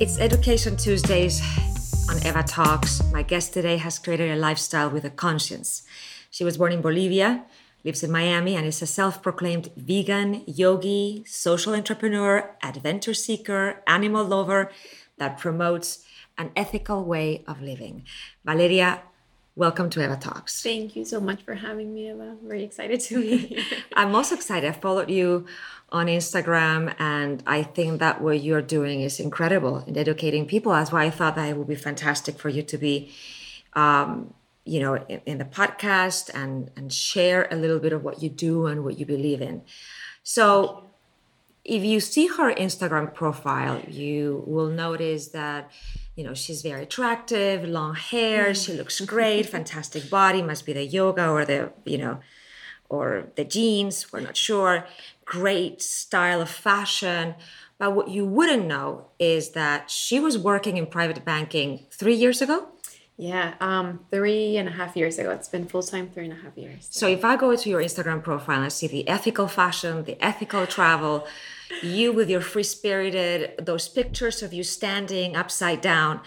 It's Education Tuesdays on Eva Talks. My guest today has created a lifestyle with a conscience. She was born in Bolivia, lives in Miami, and is a self proclaimed vegan, yogi, social entrepreneur, adventure seeker, animal lover that promotes an ethical way of living. Valeria, welcome to Eva Talks. Thank you so much for having me, Eva. I'm very excited to be here. I'm also excited. I followed you on Instagram, and I think that what you're doing is incredible in educating people. That's why I thought that it would be fantastic for you to be, um, you know, in, in, the podcast and and share a little bit of what you do and what you believe in. So, if you see her Instagram profile, you will notice that. You know, she's very attractive, long hair, she looks great, fantastic body, must be the yoga or the, you know, or the genes, we're not sure great style of fashion. But what you wouldn't know is that she was working in private banking three years ago. Yeah, um, three and a half years ago. It's been full time three and a half years. So if I go to your Instagram profile and I see the ethical fashion, the ethical travel, you with your free spirited, those pictures of you standing upside down,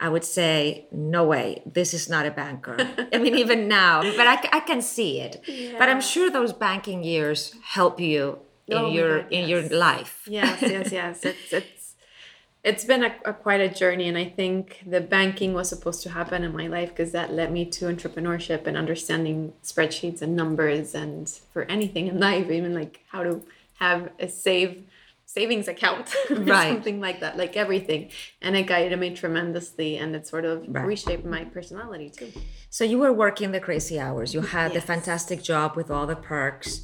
I would say, no way, this is not a banker. I mean, even now, but I, I can see it. Yeah. But I'm sure those banking years help you in oh your God, in yes. your life. Yes, yes, yes. It's it's it's been a, a, quite a journey, and I think the banking was supposed to happen in my life because that led me to entrepreneurship and understanding spreadsheets and numbers, and for anything in life, even like how to have a save savings account or right. something like that like everything and it guided me tremendously and it sort of right. reshaped my personality too so you were working the crazy hours you had yes. the fantastic job with all the perks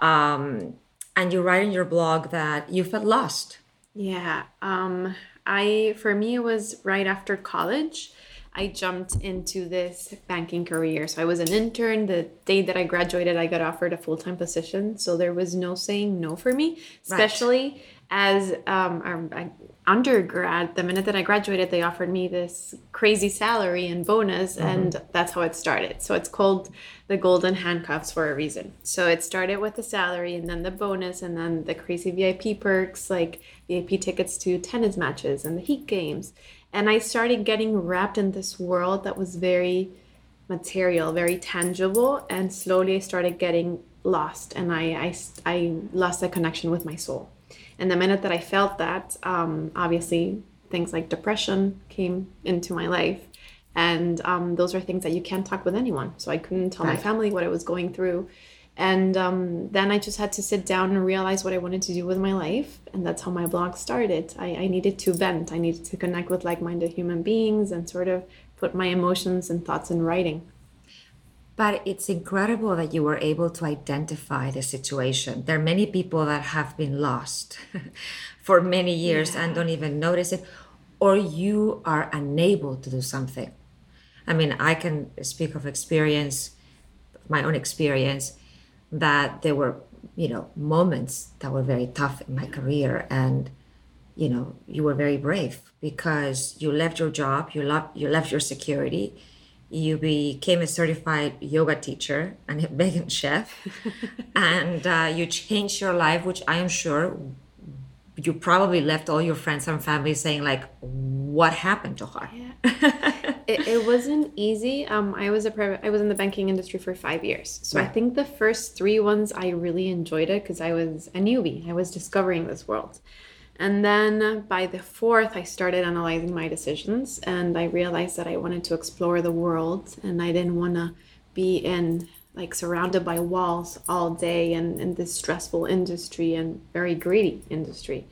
um, and you write in your blog that you felt lost yeah um, i for me it was right after college I jumped into this banking career. So I was an intern. The day that I graduated, I got offered a full time position. So there was no saying no for me, especially right. as um, an undergrad. The minute that I graduated, they offered me this crazy salary and bonus, mm-hmm. and that's how it started. So it's called the golden handcuffs for a reason. So it started with the salary, and then the bonus, and then the crazy VIP perks like VIP tickets to tennis matches and the Heat games and I started getting wrapped in this world that was very material, very tangible, and slowly I started getting lost, and I I, I lost that connection with my soul. And the minute that I felt that, um, obviously things like depression came into my life, and um, those are things that you can't talk with anyone. So I couldn't tell right. my family what I was going through. And um, then I just had to sit down and realize what I wanted to do with my life. And that's how my blog started. I, I needed to vent, I needed to connect with like minded human beings and sort of put my emotions and thoughts in writing. But it's incredible that you were able to identify the situation. There are many people that have been lost for many years yeah. and don't even notice it, or you are unable to do something. I mean, I can speak of experience, my own experience that there were you know moments that were very tough in my career and you know you were very brave because you left your job you left you left your security you became a certified yoga teacher and a vegan chef and uh, you changed your life which i am sure you probably left all your friends and family saying like what happened to her yeah. it, it wasn't easy. Um, I was a private. I was in the banking industry for five years, so right. I think the first three ones I really enjoyed it because I was a newbie. I was discovering this world, and then by the fourth, I started analyzing my decisions, and I realized that I wanted to explore the world, and I didn't want to be in like surrounded by walls all day and in this stressful industry and very greedy industry.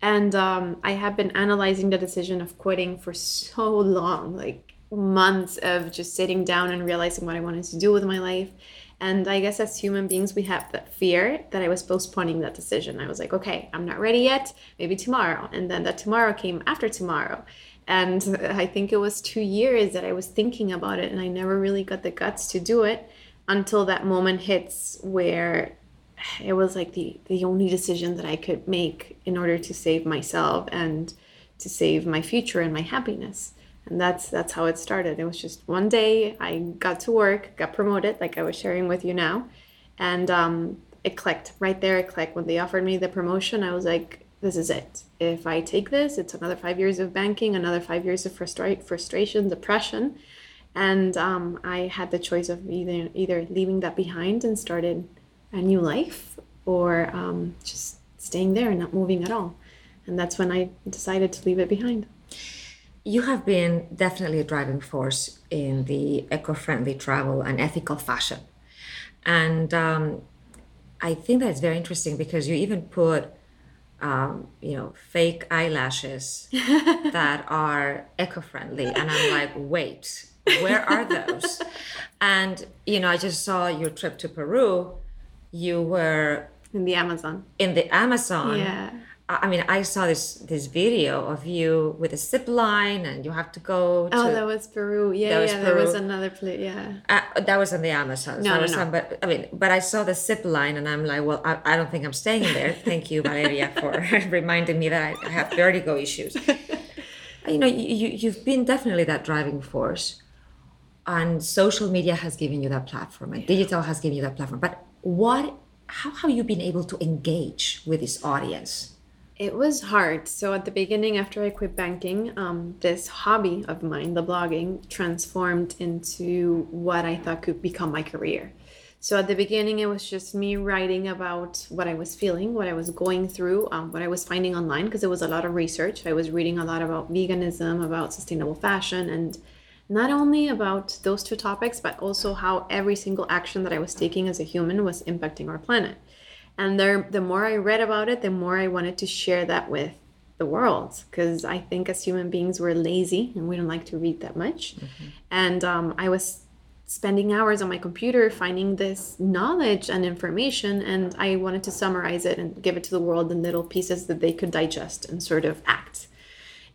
And um, I have been analyzing the decision of quitting for so long, like months of just sitting down and realizing what I wanted to do with my life. And I guess as human beings, we have that fear that I was postponing that decision. I was like, okay, I'm not ready yet, maybe tomorrow. And then that tomorrow came after tomorrow. And I think it was two years that I was thinking about it, and I never really got the guts to do it until that moment hits where it was like the the only decision that I could make in order to save myself and to save my future and my happiness. And that's that's how it started. It was just one day I got to work, got promoted, like I was sharing with you now, and um, it clicked right there. It clicked when they offered me the promotion. I was like, this is it. If I take this, it's another five years of banking, another five years of frustra- frustration, depression, and um, I had the choice of either either leaving that behind and started a new life, or um, just staying there and not moving at all. And that's when I decided to leave it behind. You have been definitely a driving force in the eco-friendly travel and ethical fashion, and um, I think that's very interesting because you even put um, you know, fake eyelashes that are eco-friendly, and I'm like, wait, where are those? and you know, I just saw your trip to Peru. You were in the Amazon. In the Amazon. Yeah. I mean, I saw this this video of you with a zip line, and you have to go. To, oh, that was Peru. Yeah, that was yeah, Peru. that was another place. Yeah. Uh, that was in the Amazon. No, no, no. but I mean, but I saw the zip line, and I'm like, well, I, I don't think I'm staying there. Thank you, Valeria, for reminding me that I, I have vertigo issues. you know, you you've been definitely that driving force, and social media has given you that platform, and digital has given you that platform. But what? How have you been able to engage with this audience? It was hard. So at the beginning, after I quit banking, um, this hobby of mine, the blogging, transformed into what I thought could become my career. So at the beginning, it was just me writing about what I was feeling, what I was going through, um, what I was finding online, because it was a lot of research. I was reading a lot about veganism, about sustainable fashion, and not only about those two topics, but also how every single action that I was taking as a human was impacting our planet. And there the more i read about it the more i wanted to share that with the world because i think as human beings we're lazy and we don't like to read that much. Mm-hmm. and um, i was spending hours on my computer finding this knowledge and information and i wanted to summarize it and give it to the world in little pieces that they could digest and sort of act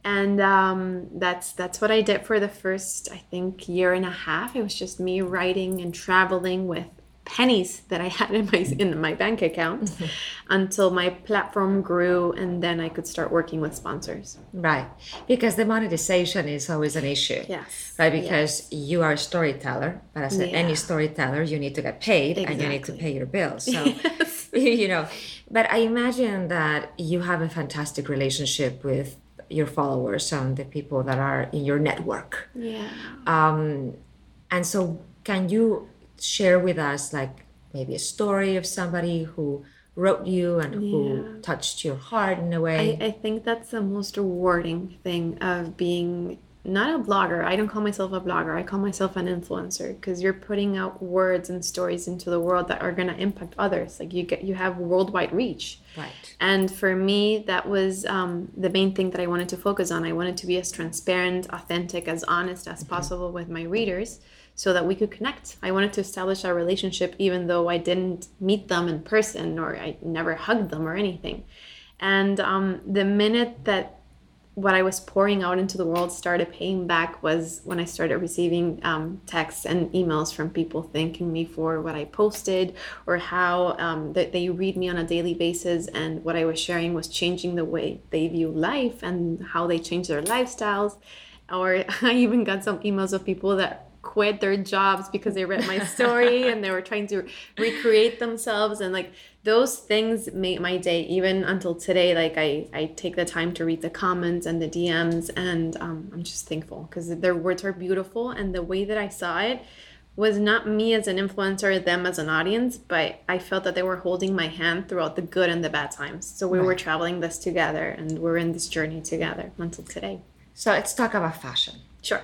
and um, that's that's what i did for the first i think year and a half it was just me writing and traveling with pennies that I had in my in my bank account mm-hmm. until my platform grew and then I could start working with sponsors. Right. Because the monetization is always an issue. Yes. Right because yes. you are a storyteller, but as yeah. any storyteller you need to get paid exactly. and you need to pay your bills. So yes. you know, but I imagine that you have a fantastic relationship with your followers and the people that are in your network. Yeah. Um and so can you share with us like maybe a story of somebody who wrote you and who yeah. touched your heart in a way I, I think that's the most rewarding thing of being not a blogger i don't call myself a blogger i call myself an influencer because you're putting out words and stories into the world that are going to impact others like you get you have worldwide reach right and for me that was um, the main thing that i wanted to focus on i wanted to be as transparent authentic as honest as mm-hmm. possible with my readers so that we could connect. I wanted to establish our relationship even though I didn't meet them in person or I never hugged them or anything. And um, the minute that what I was pouring out into the world started paying back was when I started receiving um, texts and emails from people thanking me for what I posted or how um, that they read me on a daily basis and what I was sharing was changing the way they view life and how they change their lifestyles. Or I even got some emails of people that quit their jobs because they read my story and they were trying to recreate themselves and like those things make my day. Even until today like i i take the time to read the comments and the dms and um, i'm just thankful because their words are beautiful and the way that i saw it was not me as an influencer them as an audience but i felt that they were holding my hand throughout the good and the bad times. So we right. were traveling this together and we're in this journey together until today. So let's talk about fashion. Sure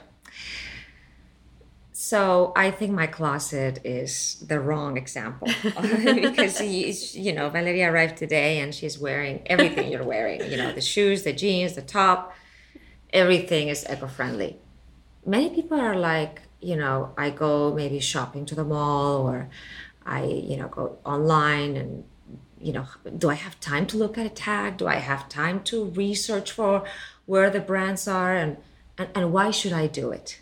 so I think my closet is the wrong example because you know Valeria arrived today and she's wearing everything you're wearing. You know the shoes, the jeans, the top, everything is eco-friendly. Many people are like, you know, I go maybe shopping to the mall or I, you know, go online and you know, do I have time to look at a tag? Do I have time to research for where the brands are and and, and why should I do it?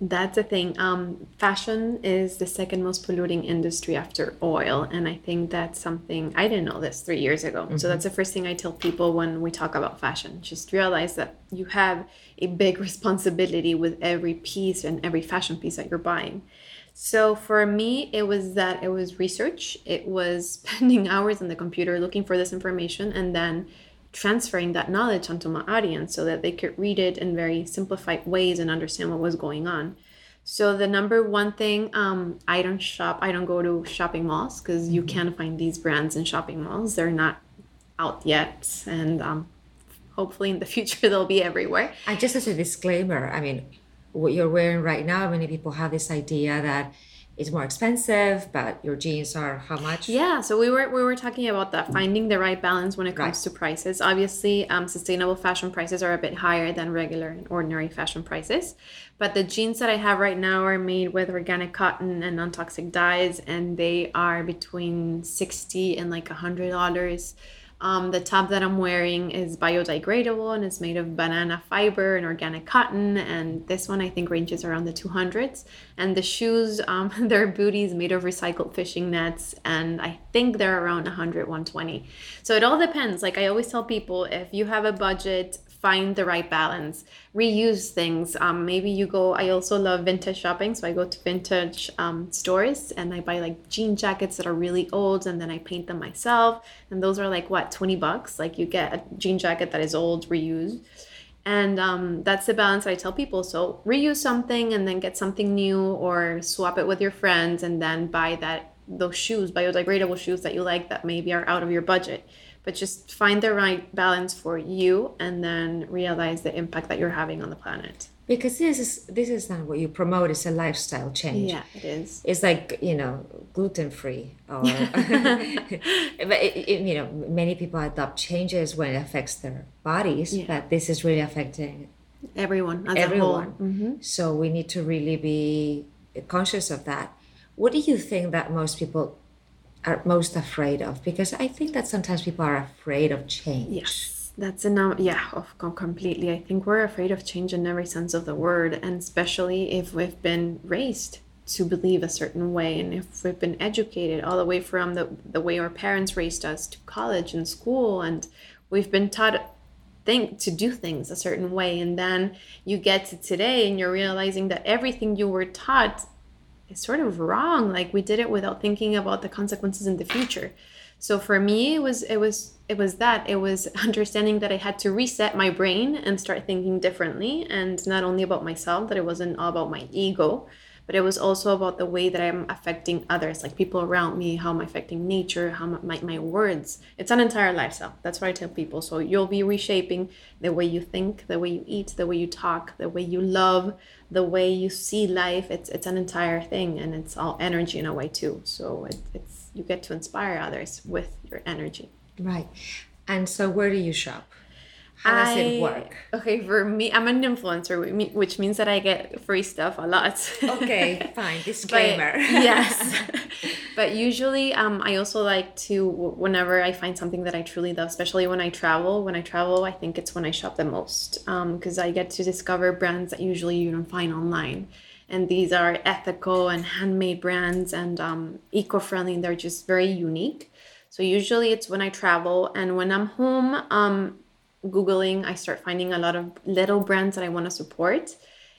That's the thing. Um, fashion is the second most polluting industry after oil. And I think that's something I didn't know this three years ago. Mm-hmm. So that's the first thing I tell people when we talk about fashion. Just realize that you have a big responsibility with every piece and every fashion piece that you're buying. So for me, it was that it was research, it was spending hours on the computer looking for this information and then transferring that knowledge onto my audience so that they could read it in very simplified ways and understand what was going on. So the number one thing, um, I don't shop. I don't go to shopping malls because you can't find these brands in shopping malls. They're not out yet, and um, hopefully in the future they'll be everywhere. And just as a disclaimer, I mean, what you're wearing right now, many people have this idea that it's more expensive, but your jeans are how much? Yeah, so we were we were talking about that finding the right balance when it comes right. to prices. Obviously, um, sustainable fashion prices are a bit higher than regular and ordinary fashion prices, but the jeans that I have right now are made with organic cotton and non-toxic dyes, and they are between sixty and like a hundred dollars. Um, the top that I'm wearing is biodegradable and it's made of banana fiber and organic cotton. And this one I think ranges around the 200s. And the shoes, um, they're booties made of recycled fishing nets. And I think they're around 100, 120. So it all depends. Like I always tell people, if you have a budget, find the right balance reuse things. Um, maybe you go i also love vintage shopping so i go to vintage um, stores and i buy like jean jackets that are really old and then i paint them myself. And those are like what 20 bucks? Like you get a jean jacket that is old reused. And um, that's the balance that i tell people. So reuse something and then get something new or swap it with your friends and then buy that those shoes biodegradable shoes that you like that maybe are out of your budget but just find the right balance for you and then realize the impact that you're having on the planet. Because this is this is not what you promote it's a lifestyle change. Yeah it is. It's like you know gluten free or but it, it, you know many people adopt changes when it affects their bodies yeah. but this is really affecting everyone everyone. mm-hmm. so we need to really be conscious of that. What do you think that most people are most afraid of? Because I think that sometimes people are afraid of change. Yes, that's enough. Yeah, of completely. I think we're afraid of change in every sense of the word, and especially if we've been raised to believe a certain way and if we've been educated all the way from the, the way our parents raised us to college and school and we've been taught think to do things a certain way and then you get to today and you're realizing that everything you were taught is sort of wrong like we did it without thinking about the consequences in the future. So for me it was it was it was that it was understanding that i had to reset my brain and start thinking differently and not only about myself that it wasn't all about my ego but it was also about the way that i'm affecting others like people around me how i'm affecting nature how my, my words. It's an entire lifestyle. That's what i tell people. So you'll be reshaping the way you think the way you eat the way you talk the way you love the way you see life. It's it's an entire thing and it's all energy in a way too. So it, it's you get to inspire others with your energy. Right. And so where do you shop how does I, it work? Okay, for me, I'm an influencer, which means that I get free stuff a lot. okay, fine. Disclaimer. But, yes. but usually, um, I also like to, whenever I find something that I truly love, especially when I travel, when I travel, I think it's when I shop the most because um, I get to discover brands that usually you don't find online. And these are ethical and handmade brands and um, eco friendly. They're just very unique. So usually it's when I travel and when I'm home, um, Googling, I start finding a lot of little brands that I want to support.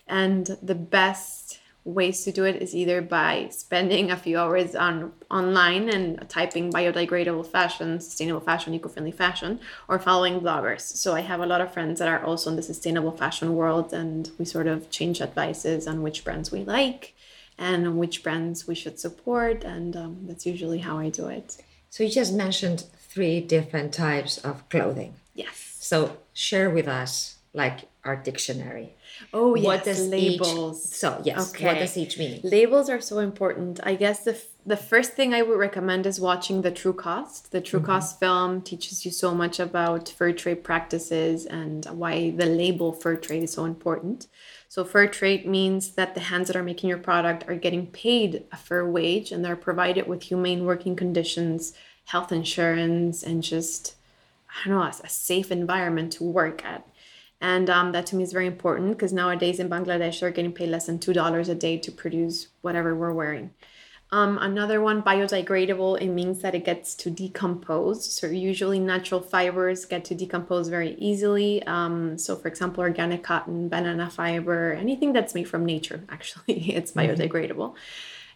And the best ways to do it is either by spending a few hours on online and typing biodegradable fashion, sustainable fashion, eco-friendly fashion, or following bloggers. So I have a lot of friends that are also in the sustainable fashion world, and we sort of change advices on which brands we like and which brands we should support, and um, that's usually how I do it. So you just mentioned three different types of clothing. Yes. So share with us like our dictionary. Oh yes, what does labels. Each, so yes, okay. what does each mean? Labels are so important. I guess the the first thing I would recommend is watching the True Cost. The True mm-hmm. Cost film teaches you so much about fair trade practices and why the label fair trade is so important. So fair trade means that the hands that are making your product are getting paid a fair wage and they're provided with humane working conditions, health insurance, and just I don't know, a, a safe environment to work at. And um, that to me is very important because nowadays in Bangladesh, they're getting paid less than $2 a day to produce whatever we're wearing. Um, another one, biodegradable, it means that it gets to decompose. So usually natural fibers get to decompose very easily. Um, so for example, organic cotton, banana fiber, anything that's made from nature, actually, it's mm-hmm.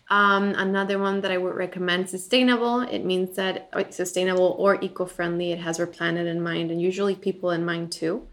Um, another one that I would recommend sustainable. It means that uh, sustainable or eco-friendly. It has our planet in mind and usually people in mind too.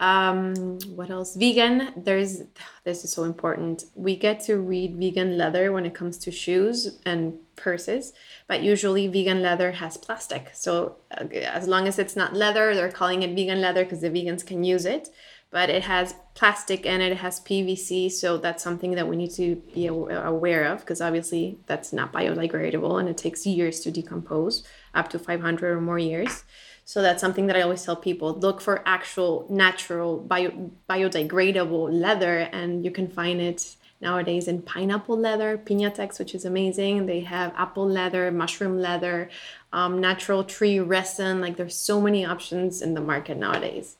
Um, what else? Vegan. There's this is so important. We get to read vegan leather when it comes to shoes and purses, but usually vegan leather has plastic. So uh, as long as it's not leather, they're calling it vegan leather because the vegans can use it. But it has plastic in it, has PVC, so that's something that we need to be aware of because obviously that's not biodegradable and it takes years to decompose, up to 500 or more years. So that's something that I always tell people look for actual natural bio, biodegradable leather, and you can find it nowadays in pineapple leather, Piñatex, which is amazing. They have apple leather, mushroom leather, um, natural tree resin. Like there's so many options in the market nowadays.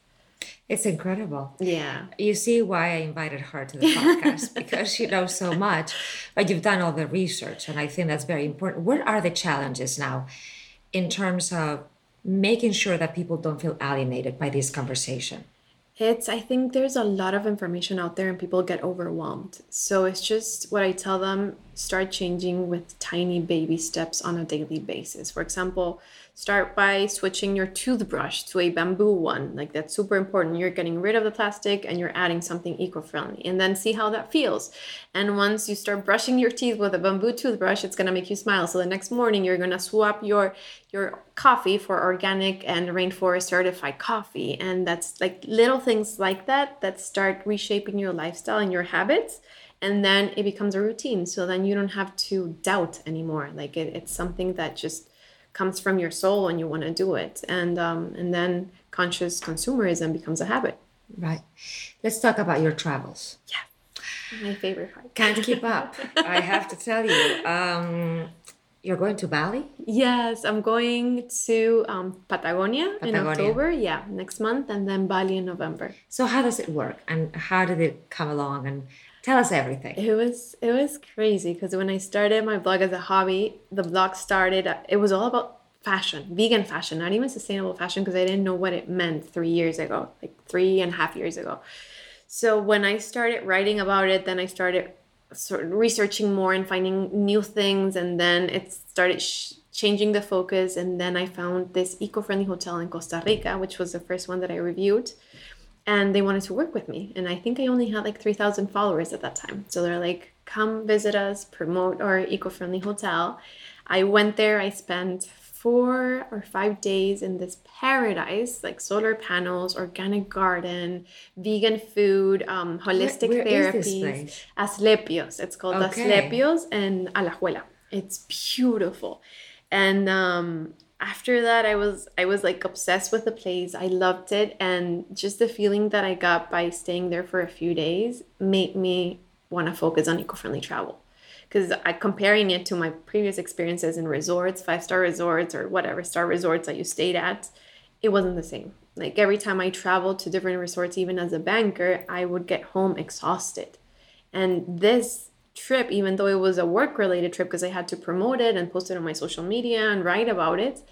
It's incredible. Yeah. You see why I invited her to the podcast because she knows so much, but you've done all the research, and I think that's very important. What are the challenges now in terms of making sure that people don't feel alienated by this conversation? It's, I think there's a lot of information out there and people get overwhelmed. So it's just what I tell them start changing with tiny baby steps on a daily basis. For example, start by switching your toothbrush to a bamboo one. Like that's super important. You're getting rid of the plastic and you're adding something eco-friendly. And then see how that feels. And once you start brushing your teeth with a bamboo toothbrush, it's going to make you smile. So the next morning you're going to swap your your coffee for organic and rainforest certified coffee. And that's like little things like that that start reshaping your lifestyle and your habits and then it becomes a routine so then you don't have to doubt anymore like it, it's something that just comes from your soul and you want to do it. And um, and then conscious consumerism becomes a habit. Right. Let's talk about your travels. Yeah. My favorite part. Can't keep up. I have to tell you um, you're going to Bali? Yes, I'm going to um, Patagonia, Patagonia, in October. Yeah, next month, and then Bali in November. So how does it work, and how did it come along, and Tell us everything. It was it was crazy because when I started my blog as a hobby, the blog started. It was all about fashion, vegan fashion, not even sustainable fashion, because I didn't know what it meant three years ago, like three and a half years ago. So when I started writing about it, then I started sort of researching more and finding new things, and then it started sh- changing the focus. And then I found this eco-friendly hotel in Costa Rica, which was the first one that I reviewed and they wanted to work with me. And I think I only had like 3,000 followers at that time. So they're like, come visit us, promote our eco friendly hotel. I went there, I spent four or five days in this paradise like solar panels, organic garden, vegan food, um, holistic where, where therapies. Asclepios. It's called okay. Asclepios and Alajuela. It's beautiful. And um, after that i was i was like obsessed with the place. I loved it. And just the feeling that i got by staying there for a few days made me want to focus on eco-friendly travel. Because i comparing it to my previous experiences in resorts five star resorts or whatever star resorts that you stayed at it wasn't the same. Like every time i traveled to different resorts even as a banker i would get home exhausted. And this trip, even though it was a work related trip because I had to promote it and post it on my social media and write about it,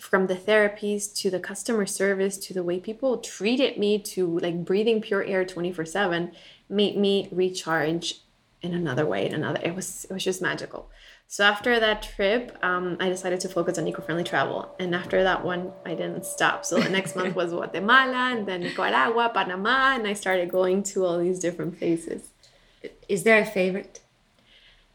from the therapies to the customer service to the way people treated me to like breathing pure air 24 7 made me recharge in another way in another it was it was just magical. So after that trip um, i decided to focus on eco-friendly travel and after that one i didn't stop. So the next month was guatemala and then nicaragua panama and i started going to all these different places is there a favorite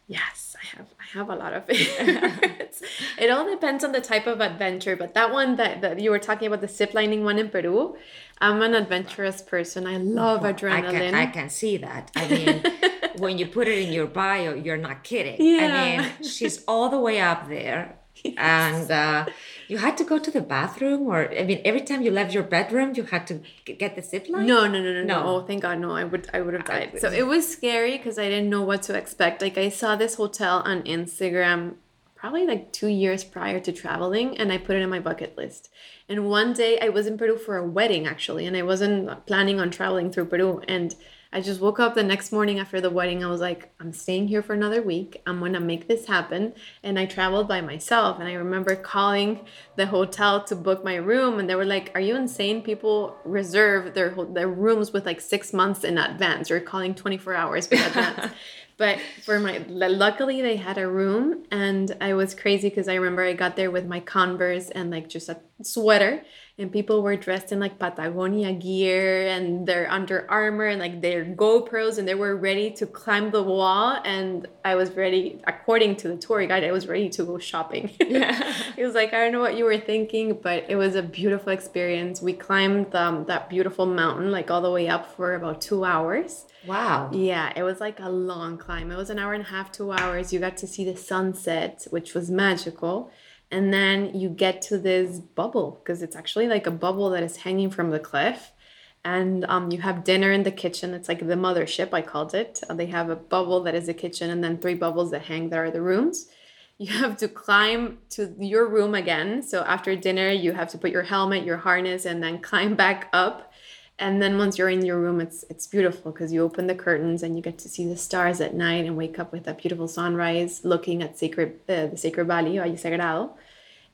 yes i have I have a lot of favorites. it all depends on the type of adventure, but that one that, that you were talking about, the zip lining one in Peru, I'm an adventurous person. I love well, adrenaline. I can, I can see that. I mean, when you put it in your bio, you're not kidding. Yeah. I mean, she's all the way up there. Yes. And uh, you had to go to the bathroom, or I mean, every time you left your bedroom, you had to get the zip line. No, no, no, no, no. Oh, thank God, no! I would, I would have died. So it was scary because I didn't know what to expect. Like I saw this hotel on Instagram probably like two years prior to traveling and I put it in my bucket list. And one day I was in Peru for a wedding actually, and I wasn't planning on traveling through Peru. And I just woke up the next morning after the wedding. I was like, I'm staying here for another week. I'm going to make this happen. And I traveled by myself. And I remember calling the hotel to book my room. And they were like, Are you insane? People reserve their, their rooms with like six months in advance. You're calling 24 hours in advance. but for my luckily they had a room and i was crazy because i remember i got there with my converse and like just a sweater and people were dressed in like Patagonia gear and their Under Armour and like their GoPros and they were ready to climb the wall and I was ready according to the tour guide I was ready to go shopping. Yeah. he was like I don't know what you were thinking but it was a beautiful experience. We climbed um, that beautiful mountain like all the way up for about 2 hours. Wow. Yeah, it was like a long climb. It was an hour and a half, 2 hours. You got to see the sunset which was magical and then you get to this bubble because it's actually like a bubble that is hanging from the cliff. And um, you have dinner in the kitchen. It's like the mothership i called it. Uh, they have a bubble that is a kitchen and then three bubbles that hang that are the rooms. You have to climb to your room again. So after dinner you have to put your helmet your harness and then climb back up and then once you're in your room it's it's beautiful because you open the curtains and you get to see the stars at night and wake up with a beautiful sunrise looking at sacred uh, the sacred valley Valle Sagrado.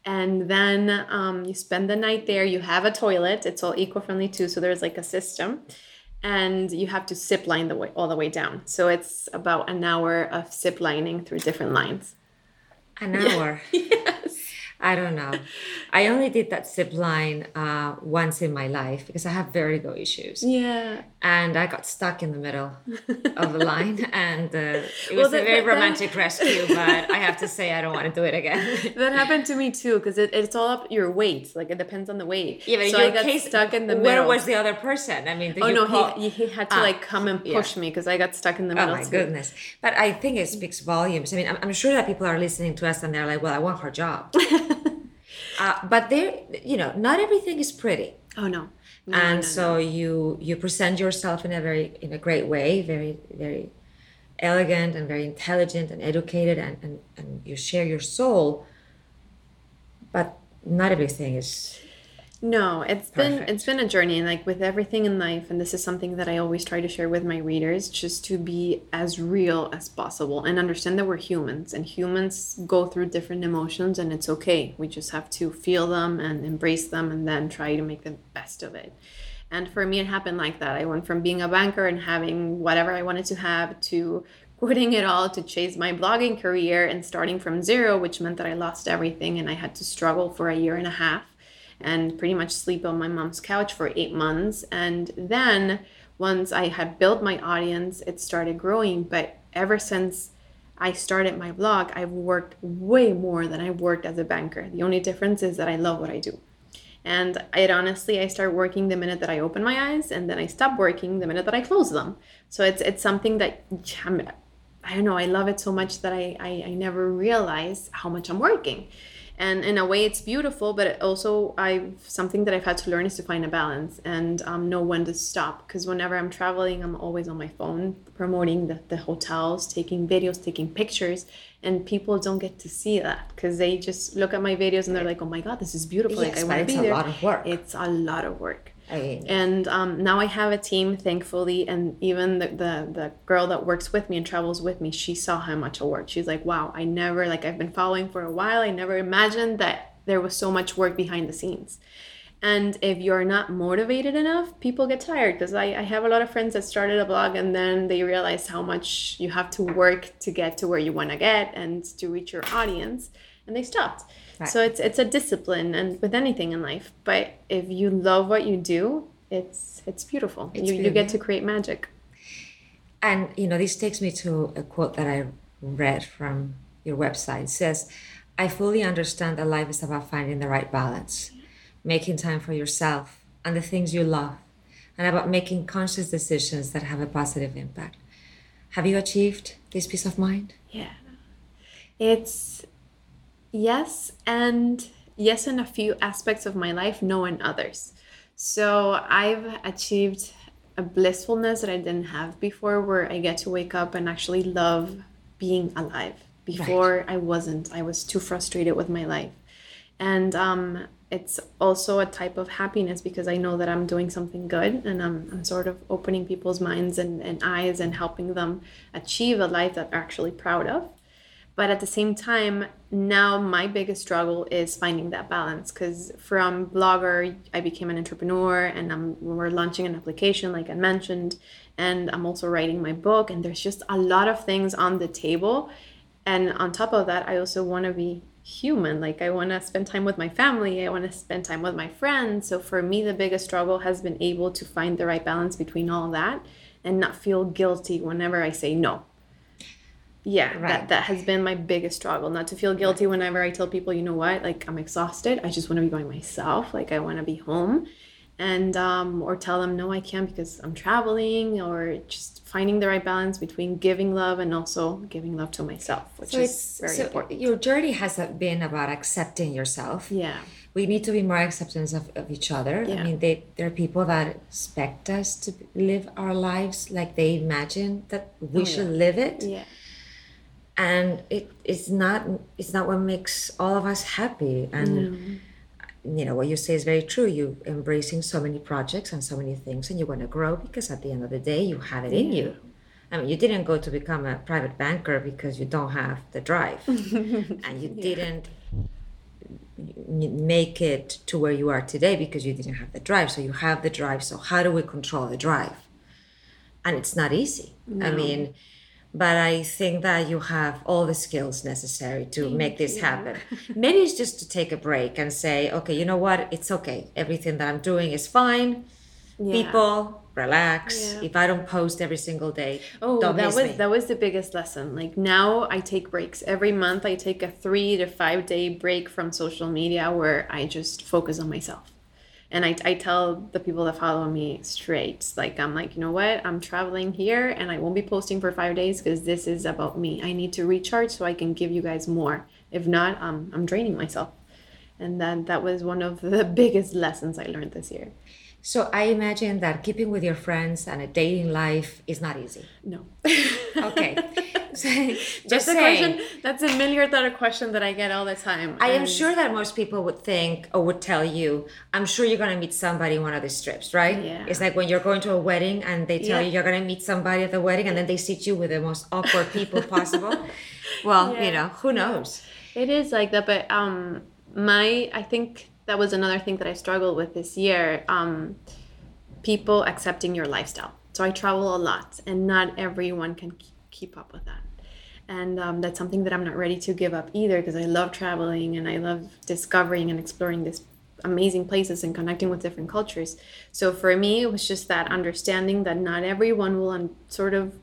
And then um, you spend the night there you have a toilet it's all eco-friendly too so there's like a system. And you have to zip line the way all the way down. So it's about an hour of zip lining through different lines. An hour? Yes I don't know. I only did that zip line uh, once in my life because I have vertigo issues. Yeah. And I got stuck in the middle of the line, and uh, it was well, a very romantic that... rescue. But I have to say, I don't want to do it again. that happened to me too because it, it's all up your weight. Like it depends on the weight. Yeah, but so I got case, stuck in the middle. Where was the other person? I mean, oh no, call... he, he had to ah, like come and push yeah. me because I got stuck in the middle. Oh my too. goodness! But I think it speaks volumes. I mean, I'm, I'm sure that people are listening to us and they're like, "Well, I want her job." uh, but there, you know, not everything is pretty. Oh no. no and no, no, so you you present yourself in a very in a great way, very very elegant and very intelligent and educated, and and, and you share your soul. But not everything is no, it's Perfect. been it's been a journey like with everything in life and this is something that I always try to share with my readers just to be as real as possible and understand that we're humans and humans go through different emotions and it's okay. We just have to feel them and embrace them and then try to make the best of it. And for me it happened like that. I went from being a banker and having whatever I wanted to have to quitting it all to chase my blogging career and starting from zero, which meant that I lost everything and I had to struggle for a year and a half and pretty much sleep on my mom's couch for eight months. And then once I had built my audience, it started growing. But ever since I started my blog, I've worked way more than I worked as a banker. The only difference is that I love what I do. And it honestly, I start working the minute that I open my eyes, and then I stop working the minute that I close them. So it's it's something that I'm, I don't know. I love it so much that I, I I never realize how much I'm working and in a way it's beautiful but also i something that i've had to learn is to find a balance and um, know when to stop. Because whenever i'm traveling i'm always on my phone promoting the, the hotels taking videos taking pictures and people don't get to see that because they just look at my videos and they're like oh my god this is beautiful. Yes, like i want to be there. it's a lot of work I and um, now I have a team, thankfully, and even the, the the girl that works with me and travels with me, she saw how much I work. She's like, "Wow, I never like I've been following for a while. I never imagined that there was so much work behind the scenes." And if you're not motivated enough, people get tired because I, I have a lot of friends that started a blog and then they realize how much you have to work to get to where you want to get and to reach your audience, and they stopped. Right. So it's it's a discipline and with anything in life. But if you love what you do, it's it's beautiful. It's you, you get to create magic. And you know, this takes me to a quote that I read from your website. It says, I fully understand that life is about finding the right balance, making time for yourself and the things you love, and about making conscious decisions that have a positive impact. Have you achieved this peace of mind? Yeah. It's yes and yes in a few aspects of my life no in others so i've achieved a blissfulness that i didn't have before where i get to wake up and actually love being alive before right. i wasn't i was too frustrated with my life and um, it's also a type of happiness because I know that I'm doing something good and I'm, I'm sort of opening people's minds and, and eyes and helping them achieve a life that they're actually proud of. But at the same time, now my biggest struggle is finding that balance because from blogger, I became an entrepreneur and I'm, we're launching an application, like I mentioned, and I'm also writing my book. And there's just a lot of things on the table. And on top of that, I also want to be human. Like I want to spend time with my family, I want to spend time with my friends. So for me, the biggest struggle has been able to find the right balance between all that and not feel guilty whenever I say no. Yeah, right. that that has been my biggest struggle. Not to feel guilty whenever I tell people, you know what, like I'm exhausted. I just want to be by myself. Like I want to be home and um, or tell them no i can't because i'm traveling or just finding the right balance between giving love and also giving love to myself which so is very so important your journey has been about accepting yourself yeah we need to be more acceptance of, of each other yeah. i mean they, there are people that expect us to live our lives like they imagine that we oh, should yeah. live it yeah and it, it's not it's not what makes all of us happy. And mm. you know what you say is very true. You embracing so many projects and so many things and you want to grow because at the end of the day you have it in you. I mean you didn't go to become a private banker because you don't have the drive. And you yeah. didn't make it to where you are today because you didn't have the drive. So you have the drive. So how do we control the drive? And it's not easy. No. i mean but I think that you have all the skills necessary to Thank make this you. happen. Maybe it's just to take a break and say, okay, you know what? It's okay. Everything that I'm doing is fine. Yeah. People, relax. Yeah. If I don't post every single day, oh, that was me. that was the biggest lesson. Like now, I take breaks every month. I take a three to five day break from social media where I just focus on myself and I, I tell the people that follow me straight like i'm like you know what? I'm traveling here and i won't be posting for five days because this is about me. I need to recharge so i can give you guys more. If not um, i'm draining myself. And that that was one of the biggest lessons i learned this year so I imagine that keeping with your friends and a dating life is not easy. No. okay. So, that's a question. That's a million dollar question that I get all the time. I am sure that most people would think or would tell you, I'm sure you're gonna meet somebody in one of these trips, right? Yeah. It's like when you're going to a wedding and they tell yeah. you you're gonna meet somebody at the wedding and then they sit you with the most awkward people possible. well, yeah. you know, who knows? It is like that, but um my I think that was another thing that I struggled with this year. Um, people accepting your lifestyle. So I travel a lot, and not everyone can keep up with that. And um, that's something that I'm not ready to give up either because I love traveling and I love discovering and exploring these amazing places and connecting with different cultures. So for me, it was just that understanding that not everyone will un- sort of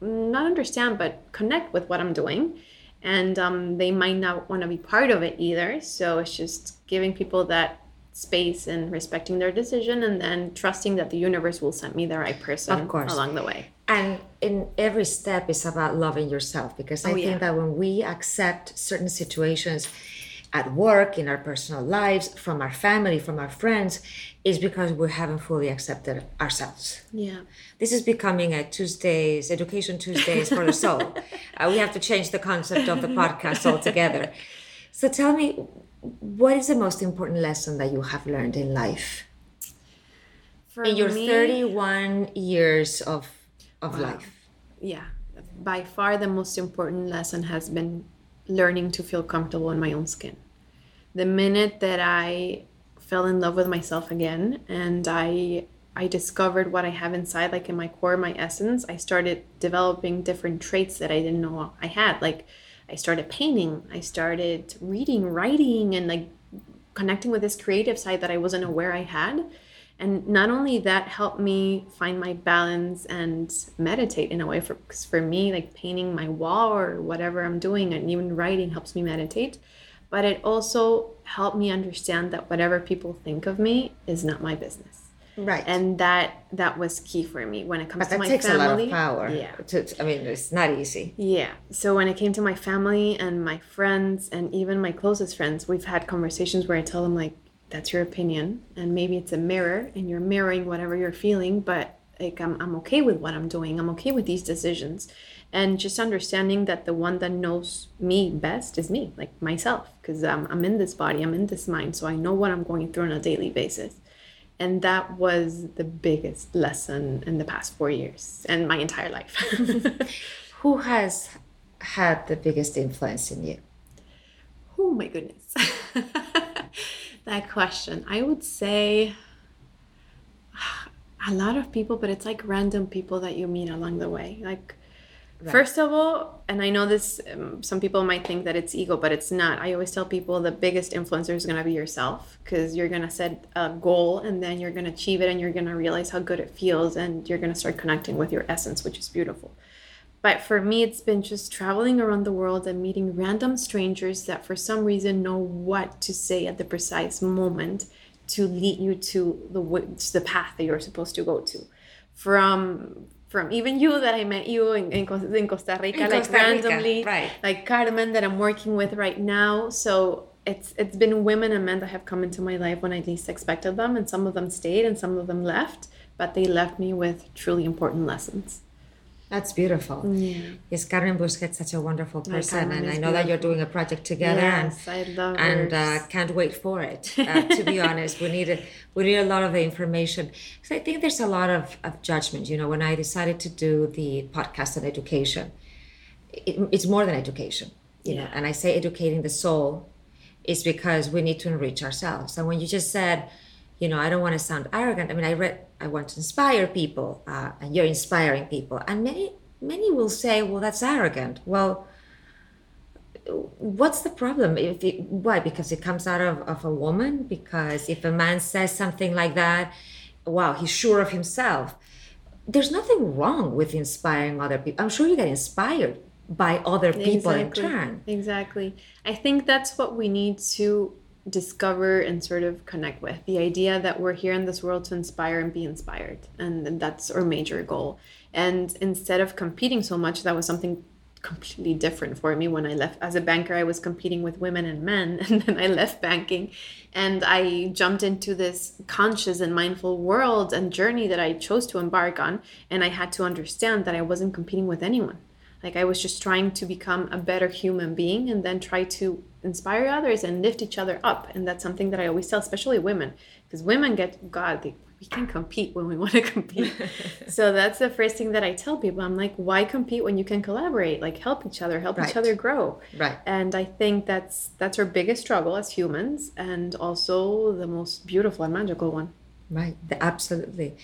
not understand, but connect with what I'm doing and um, they might not want to be part of it either. So it's just giving people that space and respecting their decision and then trusting that the universe will send me the right person of course. along the way. And in every step is about loving yourself because I oh, think yeah. that when we accept certain situations at work, in our personal lives, from our family, from our friends, is because we haven't fully accepted ourselves. Yeah. This is becoming a Tuesdays, Education Tuesdays for the soul. uh, we have to change the concept of the podcast altogether. So tell me, what is the most important lesson that you have learned in life? For in your me, 31 years of, of wow. life? Yeah. By far, the most important lesson has been learning to feel comfortable in my own skin. The minute that I fell in love with myself again and I I discovered what I have inside, like in my core, my essence, I started developing different traits that I didn't know I had. Like I started painting, I started reading, writing, and like connecting with this creative side that I wasn't aware I had. And not only that helped me find my balance and meditate in a way for because for me, like painting my wall or whatever I'm doing and even writing helps me meditate. But it also helped me understand that whatever people think of me is not my business. Right. And that that was key for me when it comes but to my family. That takes a lot of power yeah. to, i mean it's not easy. Yeah. So when it came to my family and my friends and even my closest friends we've had conversations where i tell them like that's your opinion and maybe it's a mirror and you're mirroring whatever you're feeling but like I'm, I'm okay with what I'm doing. I'm okay with these decisions. And just understanding that the one that knows me best is me, like myself, because um, I'm in this body, I'm in this mind. So I know what I'm going through on a daily basis. And that was the biggest lesson in the past four years and my entire life. Who has had the biggest influence in you? Oh my goodness. that question. I would say a lot of people, but it's like random people that you meet along the way. Like, right. first of all, and I know this, um, some people might think that it's ego, but it's not. I always tell people the biggest influencer is going to be yourself because you're going to set a goal and then you're going to achieve it and you're going to realize how good it feels and you're going to start connecting with your essence, which is beautiful. But for me, it's been just traveling around the world and meeting random strangers that for some reason know what to say at the precise moment to lead you to the to the path that you're supposed to go to from from even you that I met you in, in, in Costa Rica, in like Costa randomly, Rica, right. like Carmen that I'm working with right now. So it's it's been women and men that have come into my life when I least expected them, and some of them stayed and some of them left, but they left me with truly important lessons. That's beautiful. Yeah. Yes, Carmen Busquets such a wonderful person, and I know beautiful. that you're doing a project together. Yes, and, I love And uh, can't wait for it. Uh, to be honest, we need a, we need a lot of the information because I think there's a lot of, of judgment. You know, when I decided to do the podcast on education, it, it's more than education. You yeah. know, and I say educating the soul is because we need to enrich ourselves. And when you just said, you know, I don't want to sound arrogant. I mean, I read I want to inspire people, uh, and you're inspiring people. And many, many will say, well, that's arrogant. Well, what's the problem? If it, why? Because it comes out of, of a woman? Because if a man says something like that, wow, he's sure of himself. There's nothing wrong with inspiring other people. I'm sure you get inspired by other people exactly. in turn. Exactly. I think that's what we need to discover and sort of connect with the idea that we're here in this world to inspire and be inspired and that's our major goal. And instead of competing so much that was something completely different for me. When i left as a banker i was competing with women and men and then i left banking and i jumped into this conscious and mindful world and journey that i chose to embark on and i had to understand that i wasn't competing with anyone like i was just trying to become a better human being and then try to inspire others and lift each other up. And that's something that i always tell especially women because women get god they, we can compete when we want to compete. So that's the first thing that i tell people. I'm like why compete when you can collaborate? Like help each other help right. each other grow. Right. And i think that's that's our biggest struggle as humans and also the most beautiful and magical one. Right. Absolutely.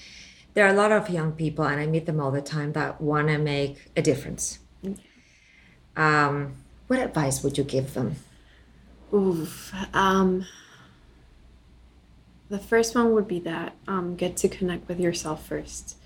There are a lot of young people and i meet them all the time that want to make a difference. Um, what advice would you give them Oof. Um, the first one would be that um, get to connect with yourself first.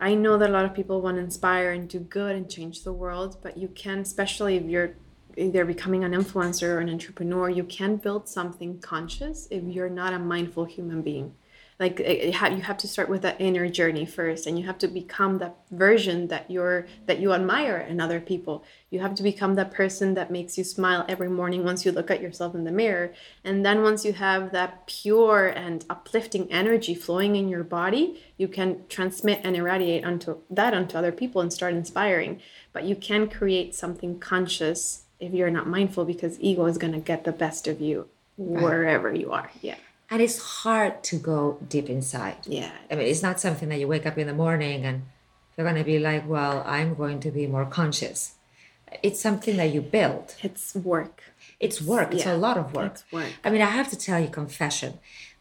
I know that a lot of people want to inspire and do good and change the world, but you can, especially if you're either becoming an influencer or an entrepreneur, you can build something conscious if you're not a mindful human being like you have to start with that inner journey first and you have to become that version that you're that you admire in other people. You have to become that person that makes you smile every morning once you look at yourself in the mirror. And then once you have that pure and uplifting energy flowing in your body you can transmit and irradiate onto that onto other people and start inspiring. But you can create something conscious if you're not mindful because ego is going to get the best of you wherever you are. Yeah and it's hard to go deep inside. Yeah. I mean, it's not something that you wake up in the morning and you're going to be like, well, I'm going to be more conscious. It's something that you build. It's work. It's work. It's yeah, a lot of work. It's work. I mean, I have to tell you, confession,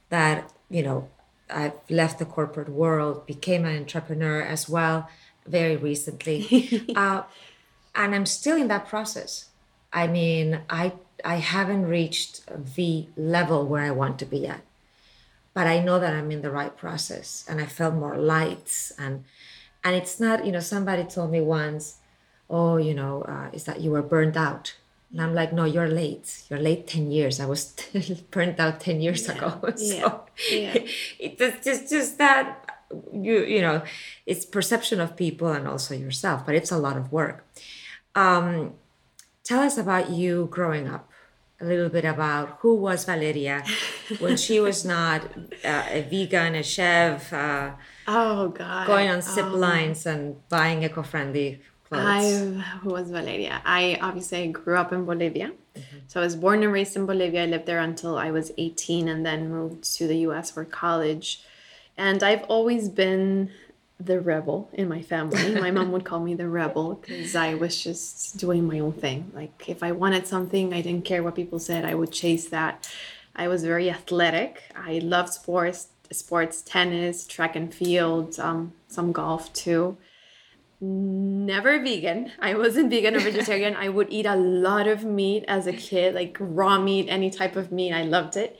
that, you know, I've left the corporate world, became an entrepreneur as well very recently. uh, and I'm still in that process. I mean, I I haven't reached the level where I want to be at. But I know that I'm in the right process and I felt more light and and it's not, you know, somebody told me once, oh, you know, uh, is that you were burned out. And I'm like, no, you're late. You're late 10 years. I was burned out 10 years yeah. ago. So yeah. yeah. it's just, just that, you, you know, it's perception of people and also yourself, but it's a lot of work. Um, tell us about you growing up a little bit about who was Valeria when she was not uh, a vegan, a chef, uh, Oh God. going on zip Um, lines and buying eco-friendly clothes. I who was Valeria. I obviously grew up in Bolivia. So I was born and raised in Bolivia. I lived there until I was 18 and then moved to the US for college. And I've always been the rebel in my family. My mom would call me the rebel because I was just doing my own thing. Like if I wanted something, I didn't care what people said. I would chase that. I was very athletic. I loved sports, sports, tennis, track and field, um, some golf too never vegan. I wasn't vegan or vegetarian. I would eat a lot of meat as a kid, like raw meat, any type of meat. I loved it.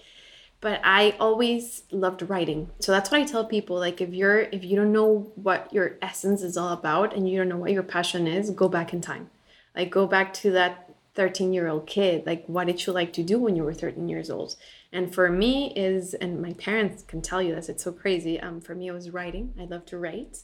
But I always loved writing. So that's what I tell people like if you're if you don't know what your essence is all about and you don't know what your passion is, go back in time. Like go back to that 13-year-old kid. Like what did you like to do when you were 13 years old? And for me is and my parents can tell you this, it's so crazy. Um for me it was writing. I love to write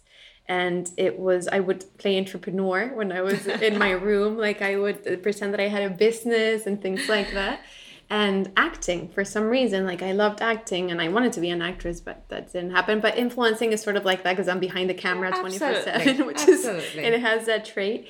and it was i would play entrepreneur when i was in my room like i would pretend that i had a business and things like that and acting for some reason. Like i loved acting and i wanted to be an actress but that didn't happen. But influencing is sort of like that because i'm behind the camera 24 7 Absolutely. which is Absolutely. it has that trait.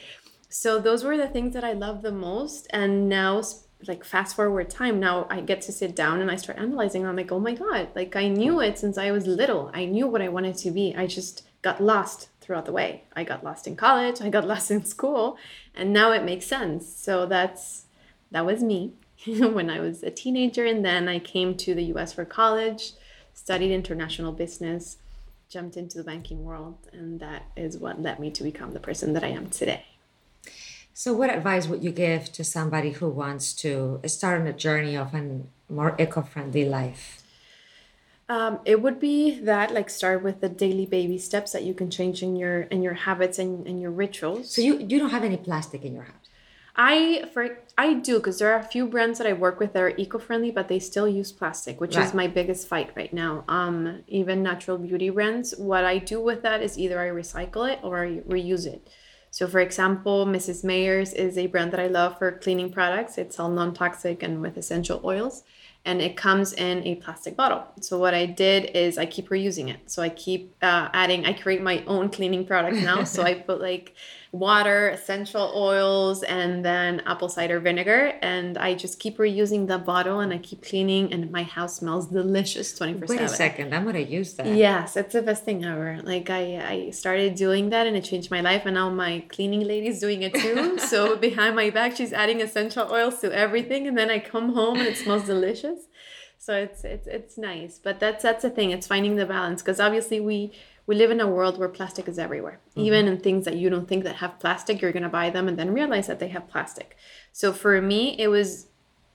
So those were the things that i loved the most. And now like fast forward time now i get to sit down and i start analyzing i'm like oh my god like i knew it since i was little. I knew what i wanted to be. I just got lost throughout the way. I got lost in college. I got lost in school. And now it makes sense. So that's that was me when i was a teenager and then i came to the us for college studied international business jumped into the banking world and that is what led me to become the person that i am today So, what advice would you give to somebody who wants to start on a journey of a more eco-friendly life? Um, it would be that like start with the daily baby steps that you can change in your in your habits and, and your rituals. So you you don't have any plastic in your house. I for I do because there are a few brands that I work with that are eco-friendly, but they still use plastic, which is my biggest fight right now. Um, even natural beauty brands, what I do with that is either I recycle it or I reuse it. So, for example, Mrs. Meyer's is a brand that I love for cleaning products. It's all non-toxic and with essential oils, and it comes in a plastic bottle. So, what I did is I keep reusing it. So I keep uh, adding. I create my own cleaning products now. so I put like water, essential oils, and then apple cider vinegar. And I just keep reusing the bottle and I keep cleaning, and my house smells delicious 24 Wait a second, I'm gonna use that. Yes, it's the best thing ever. Like I, I started doing that and it changed my life, and now my cleaning lady's doing it too. so behind my back, she's adding essential oils to everything, and then I come home and it smells delicious. So it's it's it's nice, but that's that's the thing. It's finding the balance because obviously we we live in a world where plastic is everywhere. Mm-hmm. Even in things that you don't think that have plastic, you're gonna buy them and then realize that they have plastic. So for me, it was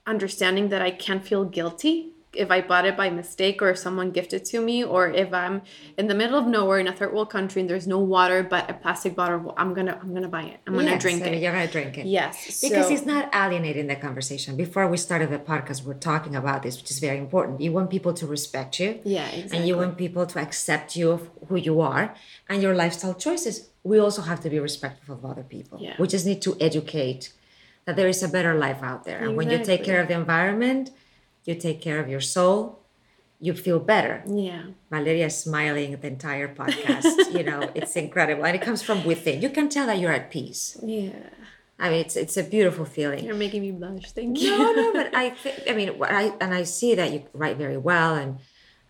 understanding that I can't feel guilty if I bought it by mistake or if someone gifted to me or if I'm in the middle of nowhere in a third world country and there's no water but a plastic bottle, I'm gonna I'm gonna buy it. I'm gonna Yes, drink it. You're gonna drink it. Yes. Because so- it's not alienating the conversation. Before we started the podcast, we're talking about this, which is very important. You want people to respect you. Yeah, exactly. And you want people to accept you of who you are and your lifestyle choices. We also have to be respectful of other people. Yeah. We just need to educate that there is a better life out there. And when you take care of the environment, you take care of your soul, you feel better. Yeah. Valeria is smiling the entire podcast. you know, it's incredible. And it comes from within. You can tell that you're at peace. Yeah. I mean, it's it's a beautiful feeling. You're making me blush. Thank you. No, no, but I think I mean, what I and I see that you write very well, and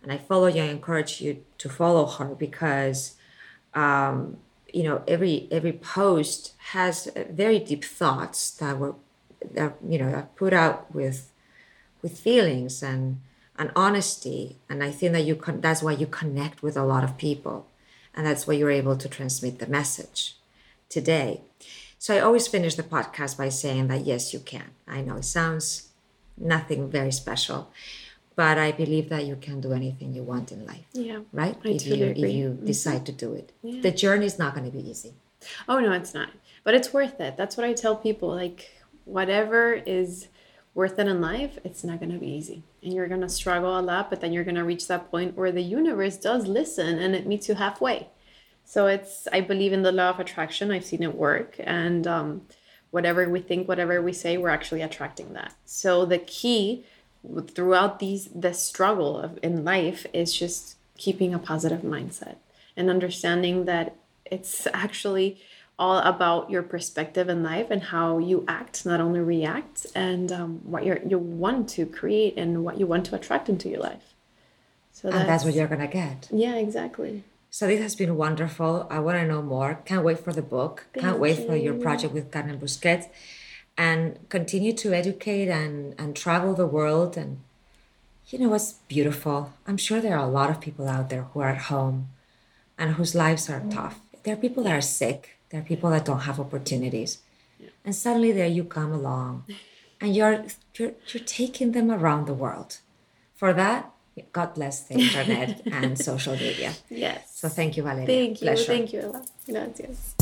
and I follow you. I encourage you to follow her because, um, you know, every every post has very deep thoughts that were, that you know, are put out with, with feelings and and honesty, and I think that you con- that's why you connect with a lot of people, and that's why you're able to transmit the message today. So I always finish the podcast by saying that yes, you can. I know it sounds nothing very special, but I believe that you can do anything you want in life, Yeah. right? I if totally you agree. if you decide to do it, Yeah. the journey is not going to be easy. Oh no, it's not. But it's worth it. That's what I tell people. Like whatever is worth it in life, it's not gonna be easy. And you're gonna struggle a lot, but then you're gonna reach that point where the universe does listen and it meets you halfway. So it's I believe in the law of attraction. I've seen it work. And um whatever we think, whatever we say, we're actually attracting that. So the key throughout these the struggle of in life is just keeping a positive mindset and understanding that it's actually all about your perspective in life and how you act, not only react, and um, what you you want to create and what you want to attract into your life. So that's, and that's what you're gonna get. Yeah, exactly. So this has been wonderful. I want to know more. Can't wait for the book. Thank Can't wait you. for your project with Carmen Busquets, and continue to educate and and travel the world. And you know what's beautiful? I'm sure there are a lot of people out there who are at home, and whose lives are tough. There are people that are sick. There are people that don't have opportunities, yeah. and suddenly there you come along, and you're you're you're taking them around the world. For that, God bless the internet and social media. Yes. So thank you, Valeria. Thank you. Pleasure. Thank you, Ella. Gracias.